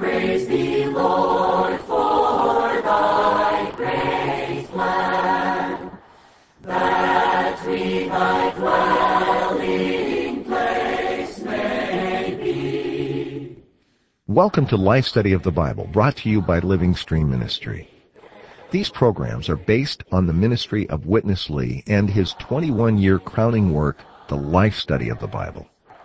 praise thee, Lord, for thy great plan, that we thy dwelling place may be. Welcome to Life Study of the Bible, brought to you by Living Stream Ministry. These programs are based on the ministry of Witness Lee and his 21-year crowning work, The Life Study of the Bible,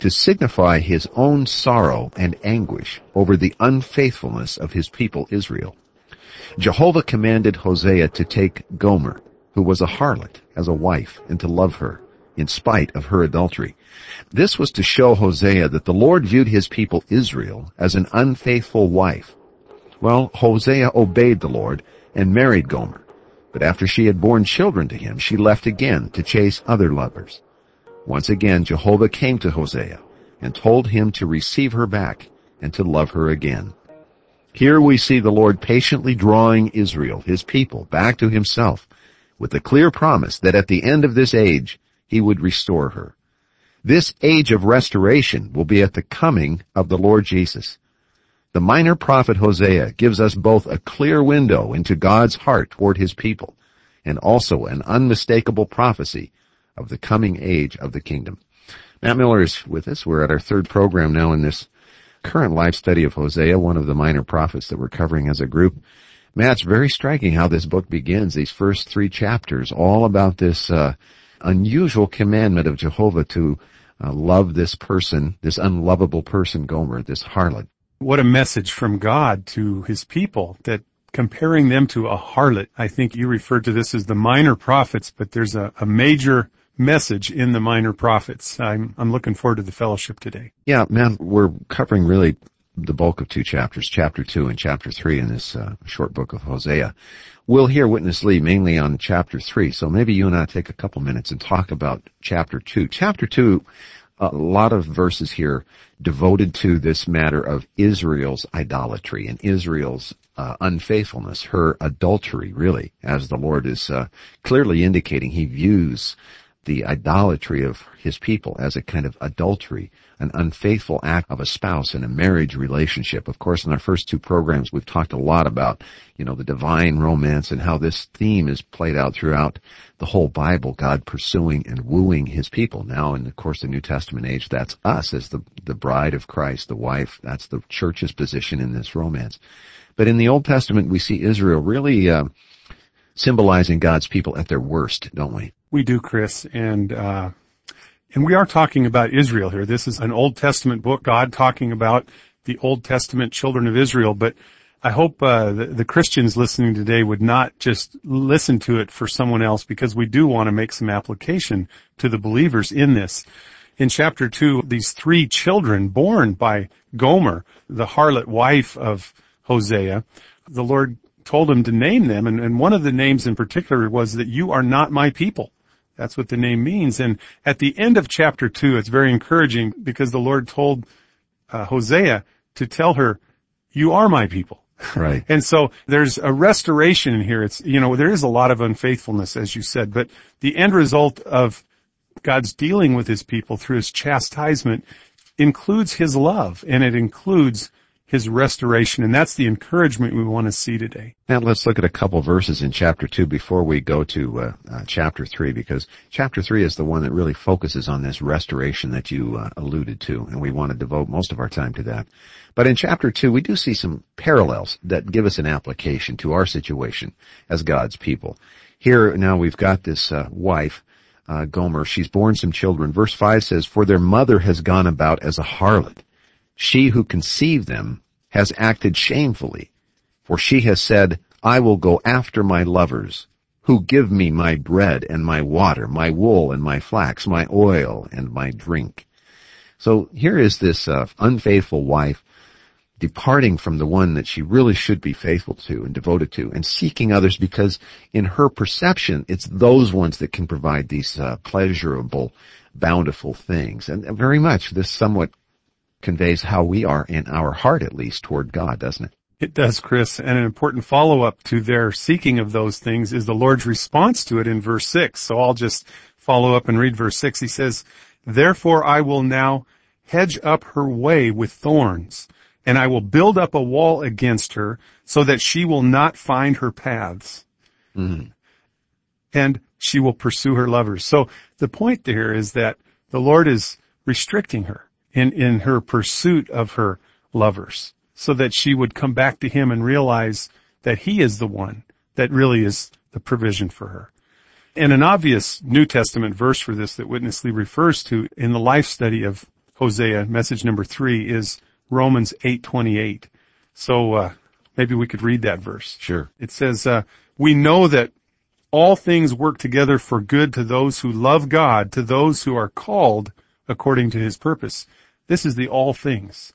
to signify his own sorrow and anguish over the unfaithfulness of his people Israel. Jehovah commanded Hosea to take Gomer, who was a harlot, as a wife and to love her in spite of her adultery. This was to show Hosea that the Lord viewed his people Israel as an unfaithful wife. Well, Hosea obeyed the Lord and married Gomer. But after she had borne children to him, she left again to chase other lovers. Once again, Jehovah came to Hosea and told him to receive her back and to love her again. Here we see the Lord patiently drawing Israel, his people, back to himself with the clear promise that at the end of this age, he would restore her. This age of restoration will be at the coming of the Lord Jesus. The minor prophet Hosea gives us both a clear window into God's heart toward his people and also an unmistakable prophecy of the coming age of the kingdom. Matt Miller is with us. We're at our third program now in this current life study of Hosea, one of the minor prophets that we're covering as a group. Matt, it's very striking how this book begins, these first three chapters, all about this uh, unusual commandment of Jehovah to uh, love this person, this unlovable person, Gomer, this harlot. What a message from God to his people that comparing them to a harlot. I think you referred to this as the minor prophets, but there's a, a major message in the minor prophets. I'm, I'm looking forward to the fellowship today. Yeah, man, we're covering really the bulk of two chapters, chapter two and chapter three in this uh, short book of Hosea. We'll hear Witness Lee mainly on chapter three, so maybe you and I take a couple minutes and talk about chapter two. Chapter two, a lot of verses here devoted to this matter of Israel's idolatry and Israel's uh, unfaithfulness, her adultery, really, as the Lord is uh, clearly indicating he views the idolatry of his people as a kind of adultery, an unfaithful act of a spouse in a marriage relationship. Of course, in our first two programs, we've talked a lot about, you know, the divine romance and how this theme is played out throughout the whole Bible, God pursuing and wooing his people. Now, in of course, of the New Testament age, that's us as the, the bride of Christ, the wife. That's the church's position in this romance. But in the Old Testament, we see Israel really, uh, symbolizing God's people at their worst, don't we? We do, Chris, and uh, and we are talking about Israel here. This is an Old Testament book, God talking about the Old Testament children of Israel. But I hope uh, the, the Christians listening today would not just listen to it for someone else, because we do want to make some application to the believers in this. In chapter two, these three children born by Gomer, the harlot wife of Hosea, the Lord told him to name them, and, and one of the names in particular was that you are not my people. That's what the name means. And at the end of chapter two, it's very encouraging because the Lord told uh, Hosea to tell her, you are my people. Right. and so there's a restoration in here. It's, you know, there is a lot of unfaithfulness, as you said, but the end result of God's dealing with his people through his chastisement includes his love and it includes his restoration. And that's the encouragement we want to see today. Now let's look at a couple verses in chapter 2 before we go to uh, uh, chapter 3 because chapter 3 is the one that really focuses on this restoration that you uh, alluded to and we want to devote most of our time to that. But in chapter 2 we do see some parallels that give us an application to our situation as God's people. Here now we've got this uh, wife uh, Gomer, she's born some children. Verse 5 says, For their mother has gone about as a harlot she who conceived them has acted shamefully, for she has said, I will go after my lovers, who give me my bread and my water, my wool and my flax, my oil and my drink. So here is this uh, unfaithful wife departing from the one that she really should be faithful to and devoted to and seeking others because in her perception it's those ones that can provide these uh, pleasurable bountiful things and very much this somewhat conveys how we are in our heart at least toward god doesn't it it does, Chris. And an important follow-up to their seeking of those things is the Lord's response to it in verse 6. So I'll just follow up and read verse 6. He says, Therefore I will now hedge up her way with thorns, and I will build up a wall against her so that she will not find her paths. Mm-hmm. And she will pursue her lovers. So the point there is that the Lord is restricting her in, in her pursuit of her lovers so that she would come back to him and realize that he is the one that really is the provision for her. And an obvious New Testament verse for this that Witness Lee refers to in the life study of Hosea, message number three, is Romans 8:28. So uh, maybe we could read that verse. Sure. It says, uh, "We know that all things work together for good to those who love God, to those who are called according to His purpose." This is the all things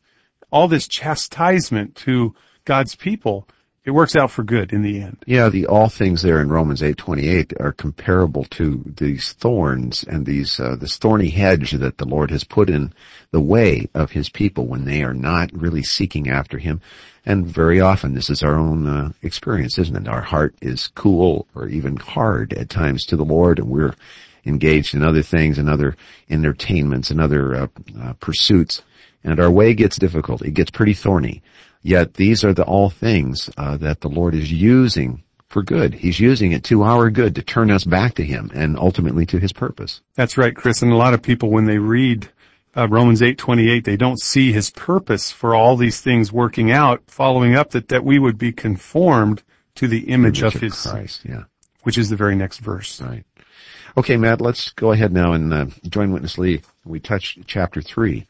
all this chastisement to God's people, it works out for good in the end. Yeah, the all things there in Romans 8:28 are comparable to these thorns and these uh, this thorny hedge that the Lord has put in the way of his people when they are not really seeking after him. And very often this is our own uh, experience, isn't it? Our heart is cool or even hard at times to the Lord and we're engaged in other things and other entertainments and other uh, uh pursuits and our way gets difficult. It gets pretty thorny. Yet these are the all things uh, that the Lord is using for good. He's using it to our good to turn us back to Him and ultimately to His purpose. That's right, Chris. And a lot of people, when they read uh, Romans 8:28, they don't see His purpose for all these things working out, following up that that we would be conformed to the image, image of, His Christ. Yeah, which is the very next verse. Right. Okay, Matt. Let's go ahead now and uh, join Witness Lee. We touched chapter three.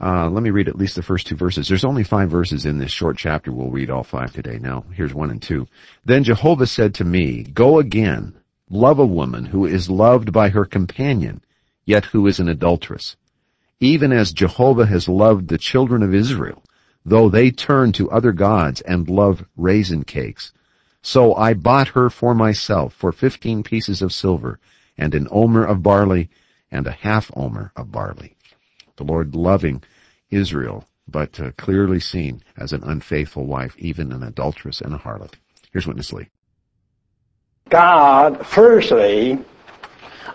Uh, let me read at least the first two verses. There's only five verses in this short chapter. We'll read all five today. Now, here's one and two. Then Jehovah said to me, Go again, love a woman who is loved by her companion, yet who is an adulteress. Even as Jehovah has loved the children of Israel, though they turn to other gods and love raisin cakes. So I bought her for myself for fifteen pieces of silver, and an omer of barley, and a half omer of barley the Lord loving Israel, but uh, clearly seen as an unfaithful wife, even an adulteress and a harlot. Here's Witness Lee. God firstly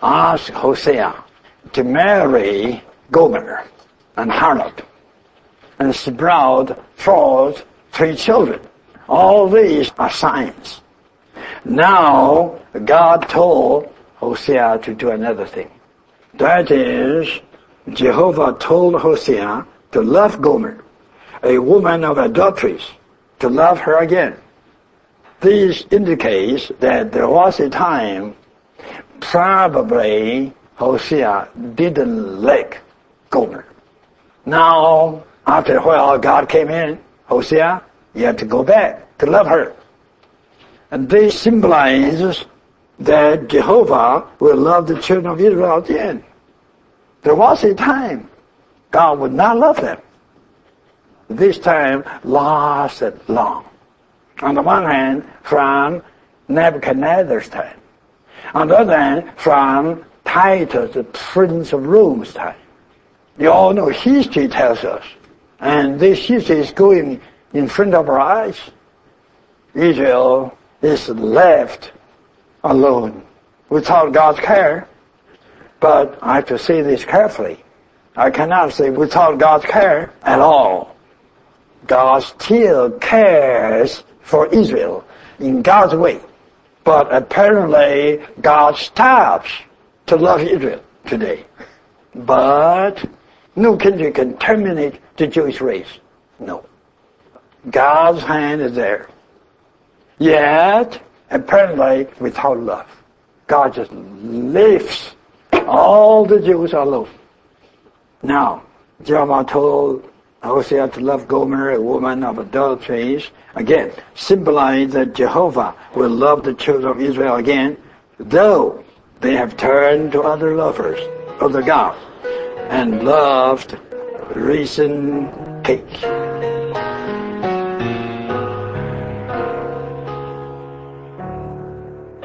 asked Hosea to marry Gomer and harlot and sprout forth three children. All these are signs. Now God told Hosea to do another thing. That is Jehovah told Hosea to love Gomer, a woman of adulteries, to love her again. This indicates that there was a time probably Hosea didn't like Gomer. Now, after a while, God came in, Hosea, you have to go back to love her. And this symbolizes that Jehovah will love the children of Israel again. There was a time God would not love them. This time lasted long. On the one hand, from Nebuchadnezzar's time. On the other hand, from Titus, the prince of Rome's time. You all know history tells us. And this history is going in front of our eyes. Israel is left alone without God's care. But I have to say this carefully. I cannot say without God's care at all. God still cares for Israel in God's way. But apparently God stops to love Israel today. But no can terminate the Jewish race. No. God's hand is there. Yet, apparently without love. God just lifts all the Jews alone. Now, Jehovah told Hosea to love Gomer, a woman of adulteries. Again, symbolize that Jehovah will love the children of Israel again, though they have turned to other lovers, other gods, and loved raisin cake.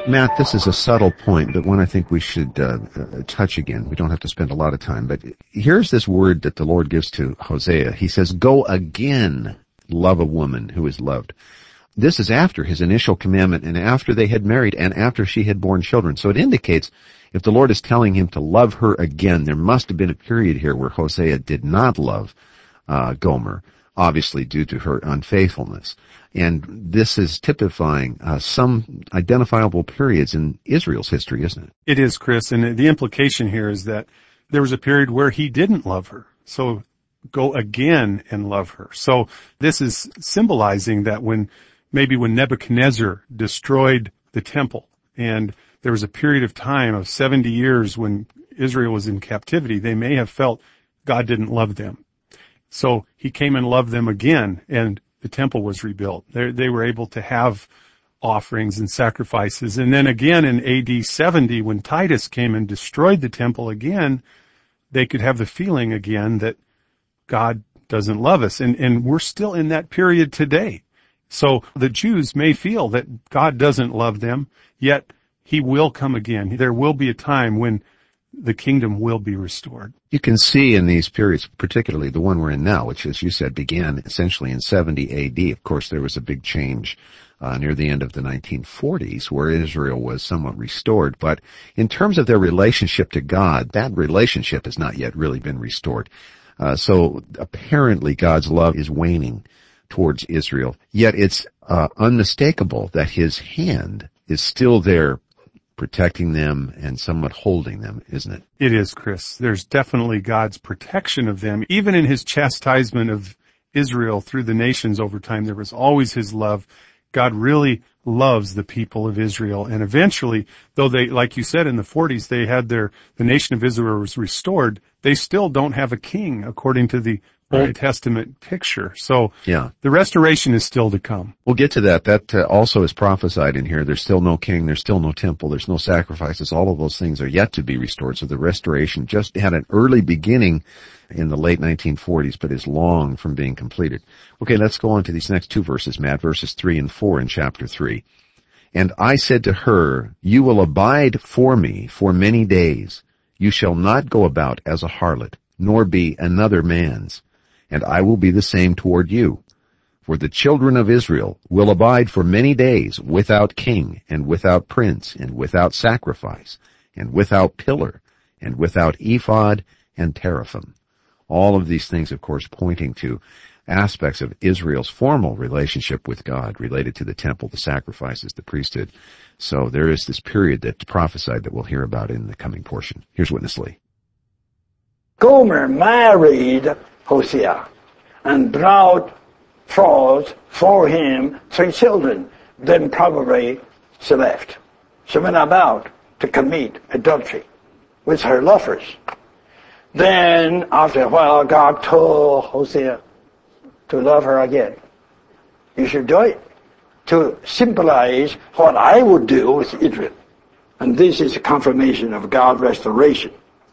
Matt, this is a subtle point, but one I think we should uh, uh, touch again. We don't have to spend a lot of time, but here's this word that the Lord gives to Hosea. He says, "Go again, love a woman who is loved." This is after his initial commandment and after they had married and after she had borne children. So it indicates if the Lord is telling him to love her again, there must have been a period here where Hosea did not love uh, Gomer, obviously due to her unfaithfulness. And this is typifying uh, some identifiable periods in Israel's history, isn't it? It is, Chris. And the implication here is that there was a period where he didn't love her. So go again and love her. So this is symbolizing that when, maybe when Nebuchadnezzar destroyed the temple and there was a period of time of 70 years when Israel was in captivity, they may have felt God didn't love them. So he came and loved them again and the temple was rebuilt. They, they were able to have offerings and sacrifices. And then again in AD 70 when Titus came and destroyed the temple again, they could have the feeling again that God doesn't love us. And, and we're still in that period today. So the Jews may feel that God doesn't love them, yet he will come again. There will be a time when the kingdom will be restored. You can see in these periods, particularly the one we're in now, which as you said began essentially in 70 AD. Of course, there was a big change uh, near the end of the 1940s where Israel was somewhat restored. But in terms of their relationship to God, that relationship has not yet really been restored. Uh, so apparently God's love is waning towards Israel. Yet it's uh, unmistakable that his hand is still there protecting them and somewhat holding them, isn't it? It is, Chris. There's definitely God's protection of them. Even in his chastisement of Israel through the nations over time, there was always his love. God really loves the people of Israel. And eventually, though they, like you said, in the 40s, they had their, the nation of Israel was restored, they still don't have a king according to the Old right. Testament picture. So yeah. the restoration is still to come. We'll get to that. That uh, also is prophesied in here. There's still no king. There's still no temple. There's no sacrifices. All of those things are yet to be restored. So the restoration just had an early beginning in the late 1940s, but is long from being completed. Okay, let's go on to these next two verses, Matt, verses 3 and 4 in chapter 3. And I said to her, You will abide for me for many days. You shall not go about as a harlot, nor be another man's and I will be the same toward you. For the children of Israel will abide for many days without king, and without prince, and without sacrifice, and without pillar, and without ephod and teraphim. All of these things, of course, pointing to aspects of Israel's formal relationship with God related to the temple, the sacrifices, the priesthood. So there is this period that's prophesied that we'll hear about in the coming portion. Here's Witness Lee. Gomer married Hosea and brought forth for him three children. Then probably she left. She went about to commit adultery with her lovers. Then after a while God told Hosea to love her again. You should do it to symbolize what I would do with Israel. And this is a confirmation of God's restoration.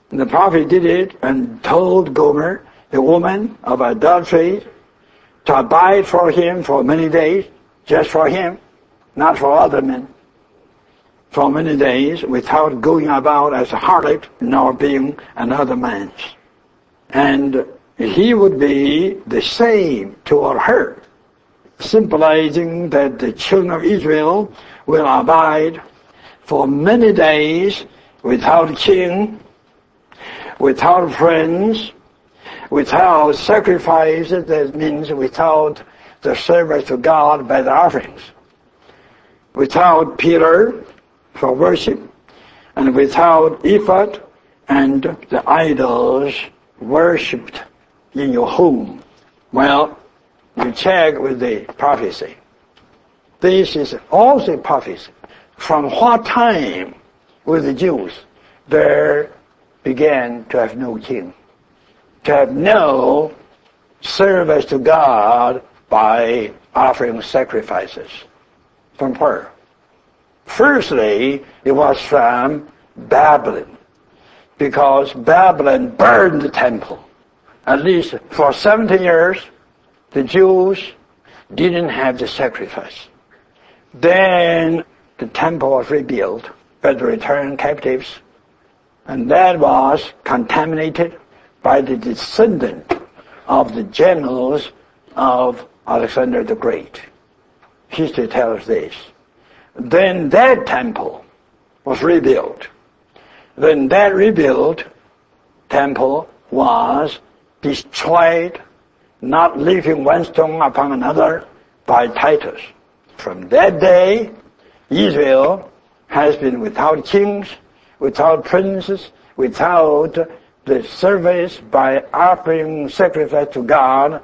And the prophet did it and told Gomer the woman of adultery to abide for him for many days, just for him, not for other men, for many days without going about as a harlot nor being another man's. And he would be the same toward her, symbolizing that the children of Israel will abide for many days without king, without friends, without sacrifice, that means without the service to God by the offerings, without pillar for worship, and without ephod and the idols worshipped in your home. Well, you check with the prophecy. This is also prophecy. From what time with the Jews there began to have no king? To have no service to God by offering sacrifices. From where? Firstly, it was from Babylon, because Babylon burned the temple. At least for 70 years, the Jews didn't have the sacrifice. Then the temple was rebuilt by the returned captives, and that was contaminated by the descendant of the generals of Alexander the Great. History tells this. Then that temple was rebuilt. Then that rebuilt temple was destroyed, not leaving one stone upon another, by Titus. From that day, Israel has been without kings, without princes, without the service by offering sacrifice to God,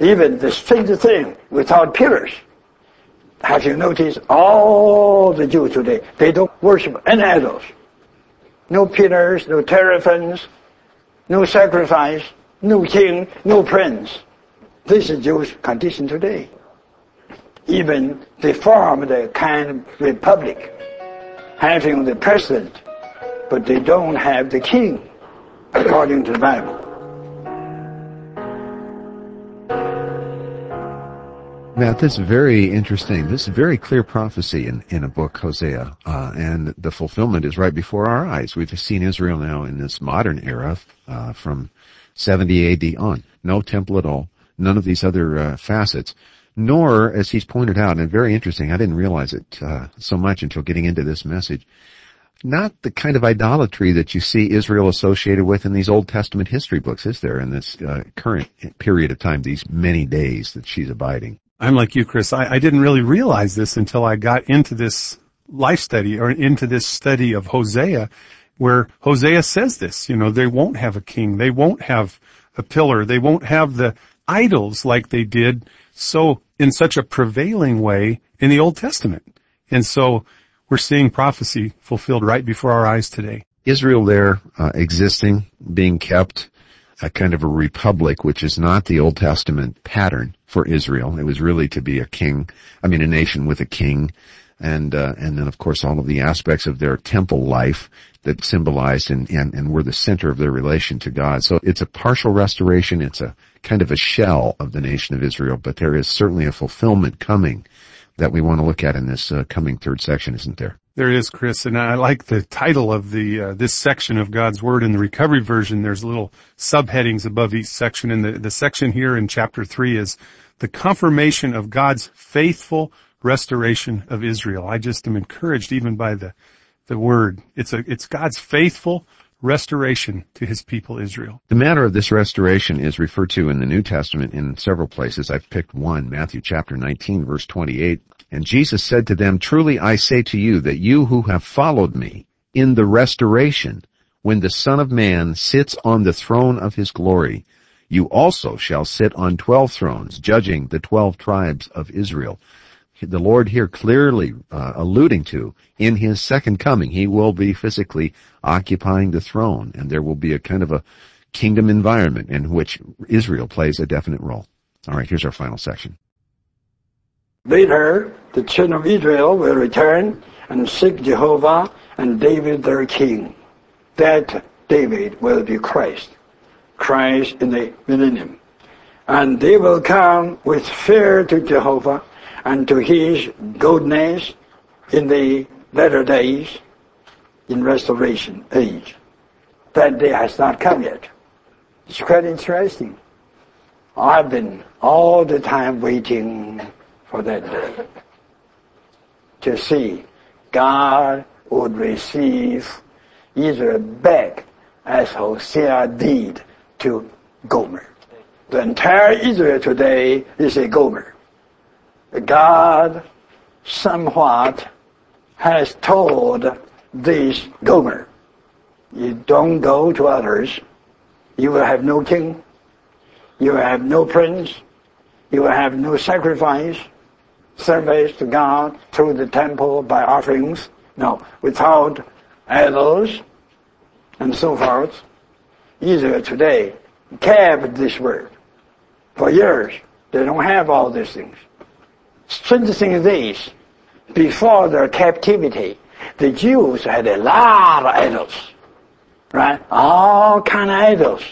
even the strange thing, without pillars. Have you noticed all the Jews today, they don't worship any idols. No pillars, no teraphones, no sacrifice, no king, no prince. This is Jewish condition today. Even they formed a kind of republic, having the president, but they don't have the king, according to the Bible. Matt, this very interesting. This is very clear prophecy in, in a book, Hosea, uh, and the fulfillment is right before our eyes. We've seen Israel now in this modern era uh, from 70 AD on. No temple at all. None of these other uh, facets. Nor, as he's pointed out, and very interesting, I didn't realize it uh, so much until getting into this message, not the kind of idolatry that you see Israel associated with in these Old Testament history books, is there, in this uh, current period of time, these many days that she's abiding? I'm like you, Chris. I, I didn't really realize this until I got into this life study or into this study of Hosea where Hosea says this, you know, they won't have a king. They won't have a pillar. They won't have the idols like they did so in such a prevailing way in the Old Testament. And so we're seeing prophecy fulfilled right before our eyes today. Israel there uh, existing, being kept, a kind of a republic, which is not the Old Testament pattern for Israel. It was really to be a king, I mean a nation with a king, and uh, and then of course all of the aspects of their temple life that symbolized and, and and were the center of their relation to God. So it's a partial restoration. It's a kind of a shell of the nation of Israel, but there is certainly a fulfillment coming that we want to look at in this uh, coming third section, isn't there? There is, Chris, and I like the title of the uh, this section of God's Word in the Recovery Version. There's little subheadings above each section, and the, the section here in chapter three is the confirmation of God's faithful restoration of Israel. I just am encouraged even by the the word. It's a it's God's faithful restoration to his people Israel. The matter of this restoration is referred to in the New Testament in several places. I've picked one, Matthew chapter 19 verse 28. And Jesus said to them, Truly I say to you that you who have followed me in the restoration, when the Son of Man sits on the throne of his glory, you also shall sit on twelve thrones, judging the twelve tribes of Israel the Lord here clearly uh, alluding to in his second coming, he will be physically occupying the throne and there will be a kind of a kingdom environment in which Israel plays a definite role. All right, here's our final section. Later, the children of Israel will return and seek Jehovah and David their king. That David will be Christ. Christ in the millennium. And they will come with fear to Jehovah and to his goodness in the latter days in restoration age. That day has not come yet. It's quite interesting. I've been all the time waiting for that day to see God would receive Israel back as Hosea did to Gomer. The entire Israel today is a Gomer. God somewhat has told this Gomer, you don't go to others, you will have no king, you will have no prince, you will have no sacrifice, service to God through the temple by offerings, no, without idols, and so forth. Israel today kept this word. For years, they don't have all these things. Strange thing is this. Before their captivity, the Jews had a lot of idols. Right? All kind of idols.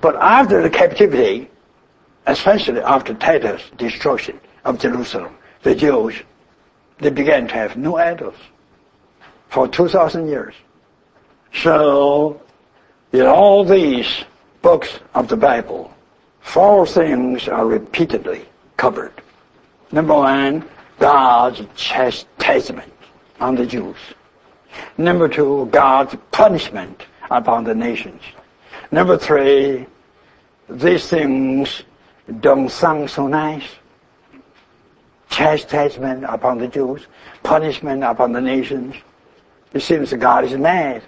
But after the captivity, especially after Titus' destruction of Jerusalem, the Jews they began to have no idols for 2,000 years. So, in all these books of the Bible, four things are repeatedly covered. Number one, God's chastisement on the Jews. Number two, God's punishment upon the nations. Number three, these things don't sound so nice. Chastisement upon the Jews, punishment upon the nations. It seems that God is mad.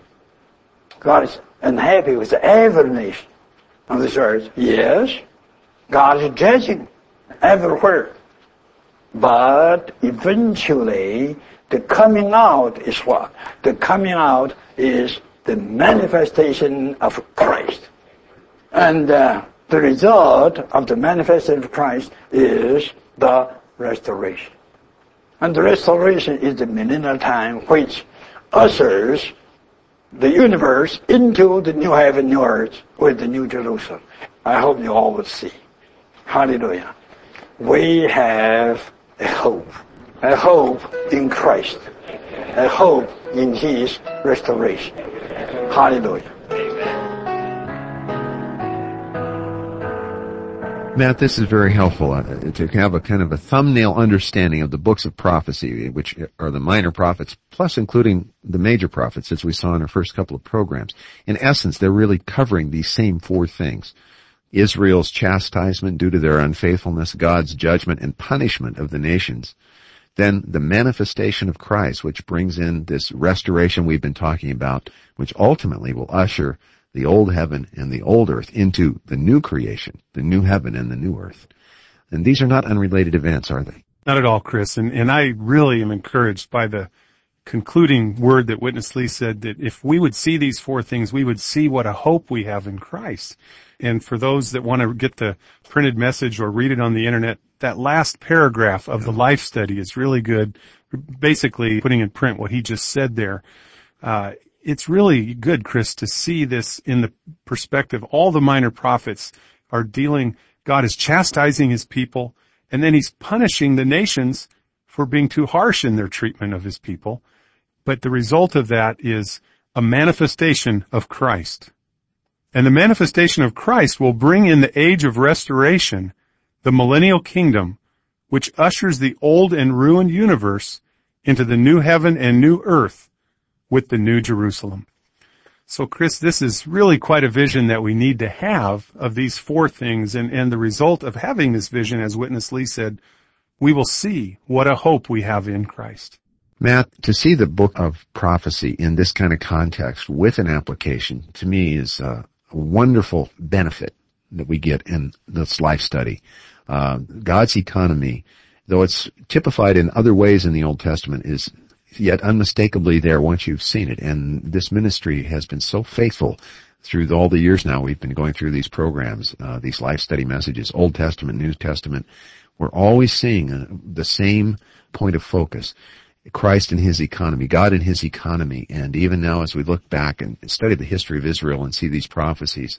God is unhappy with every nation on this earth. Yes, God is judging everywhere. But eventually, the coming out is what? The coming out is the manifestation of Christ. And uh, the result of the manifestation of Christ is the restoration. And the restoration is the millennial time which ushers the universe into the new heaven, new earth with the new Jerusalem. I hope you all will see. Hallelujah. We have a hope. A hope in Christ. A hope in His restoration. Hallelujah. Matt, this is very helpful uh, to have a kind of a thumbnail understanding of the books of prophecy, which are the minor prophets, plus including the major prophets, as we saw in our first couple of programs. In essence, they're really covering these same four things. Israel's chastisement due to their unfaithfulness, God's judgment and punishment of the nations. Then the manifestation of Christ, which brings in this restoration we've been talking about, which ultimately will usher the old heaven and the old earth into the new creation, the new heaven and the new earth. And these are not unrelated events, are they? Not at all, Chris. And, and I really am encouraged by the concluding word that Witness Lee said that if we would see these four things, we would see what a hope we have in Christ. And for those that want to get the printed message or read it on the internet, that last paragraph of the life study is really good. Basically putting in print what he just said there. Uh, it's really good, Chris, to see this in the perspective. All the minor prophets are dealing, God is chastising his people, and then he's punishing the nations for being too harsh in their treatment of his people. But the result of that is a manifestation of Christ. And the manifestation of Christ will bring in the age of restoration, the millennial kingdom, which ushers the old and ruined universe into the new heaven and new earth with the New Jerusalem. So Chris, this is really quite a vision that we need to have of these four things and, and the result of having this vision, as Witness Lee said, we will see what a hope we have in Christ. Matt, to see the book of prophecy in this kind of context with an application, to me is a wonderful benefit that we get in this life study. Uh, God's economy, though it's typified in other ways in the Old Testament, is yet unmistakably there once you've seen it. And this ministry has been so faithful through all the years now we've been going through these programs, uh, these life study messages, Old Testament, New Testament. We're always seeing uh, the same point of focus. Christ and His economy, God and His economy. And even now as we look back and study the history of Israel and see these prophecies,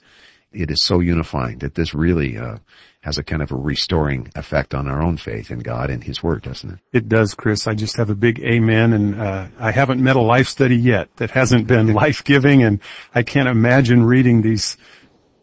it is so unifying that this really uh, has a kind of a restoring effect on our own faith in God and His Word, doesn't it? It does, Chris. I just have a big amen, and uh, I haven't met a life study yet that hasn't been life-giving, and I can't imagine reading these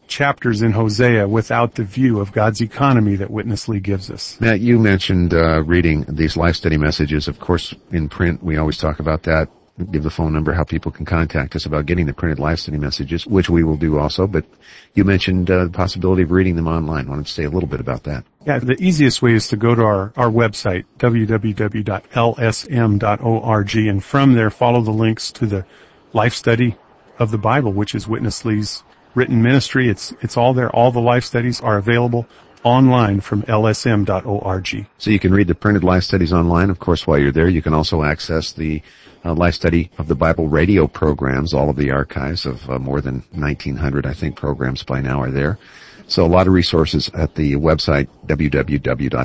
chapters in Hosea without the view of God's economy that Witness Lee gives us. Matt, you mentioned uh, reading these life study messages. Of course, in print, we always talk about that give the phone number how people can contact us about getting the printed life study messages, which we will do also. But you mentioned uh, the possibility of reading them online. Why don't you say a little bit about that? Yeah, the easiest way is to go to our, our website, www.lsm.org, and from there follow the links to the life study of the Bible, which is Witness Lee's written ministry. It's, it's all there. All the life studies are available online from lsm.org. So you can read the printed life studies online. Of course, while you're there, you can also access the uh, life study of the Bible radio programs. All of the archives of uh, more than 1900, I think, programs by now are there. So a lot of resources at the website www.lsm.org.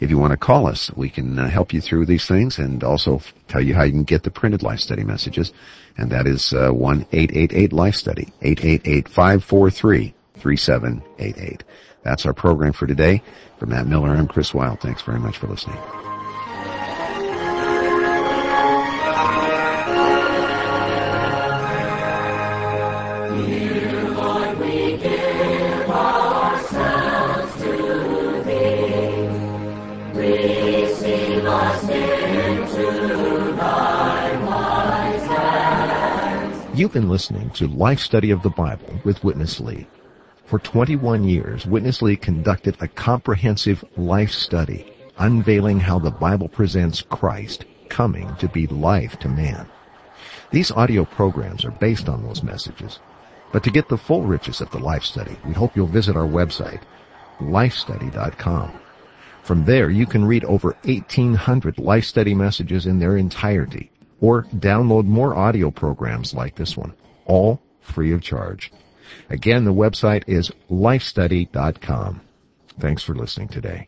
If you want to call us, we can uh, help you through these things and also tell you how you can get the printed life study messages. And that is uh, 1-888 Study, 888-543-3788. That's our program for today. From Matt Miller, I'm Chris Wild. Thanks very much for listening. Been listening to Life Study of the Bible with Witness Lee. For 21 years, Witness Lee conducted a comprehensive life study, unveiling how the Bible presents Christ coming to be life to man. These audio programs are based on those messages. But to get the full riches of the life study, we hope you'll visit our website, lifestudy.com. From there, you can read over 1800 life study messages in their entirety or download more audio programs like this one, all free of charge. Again, the website is lifestudy.com. Thanks for listening today.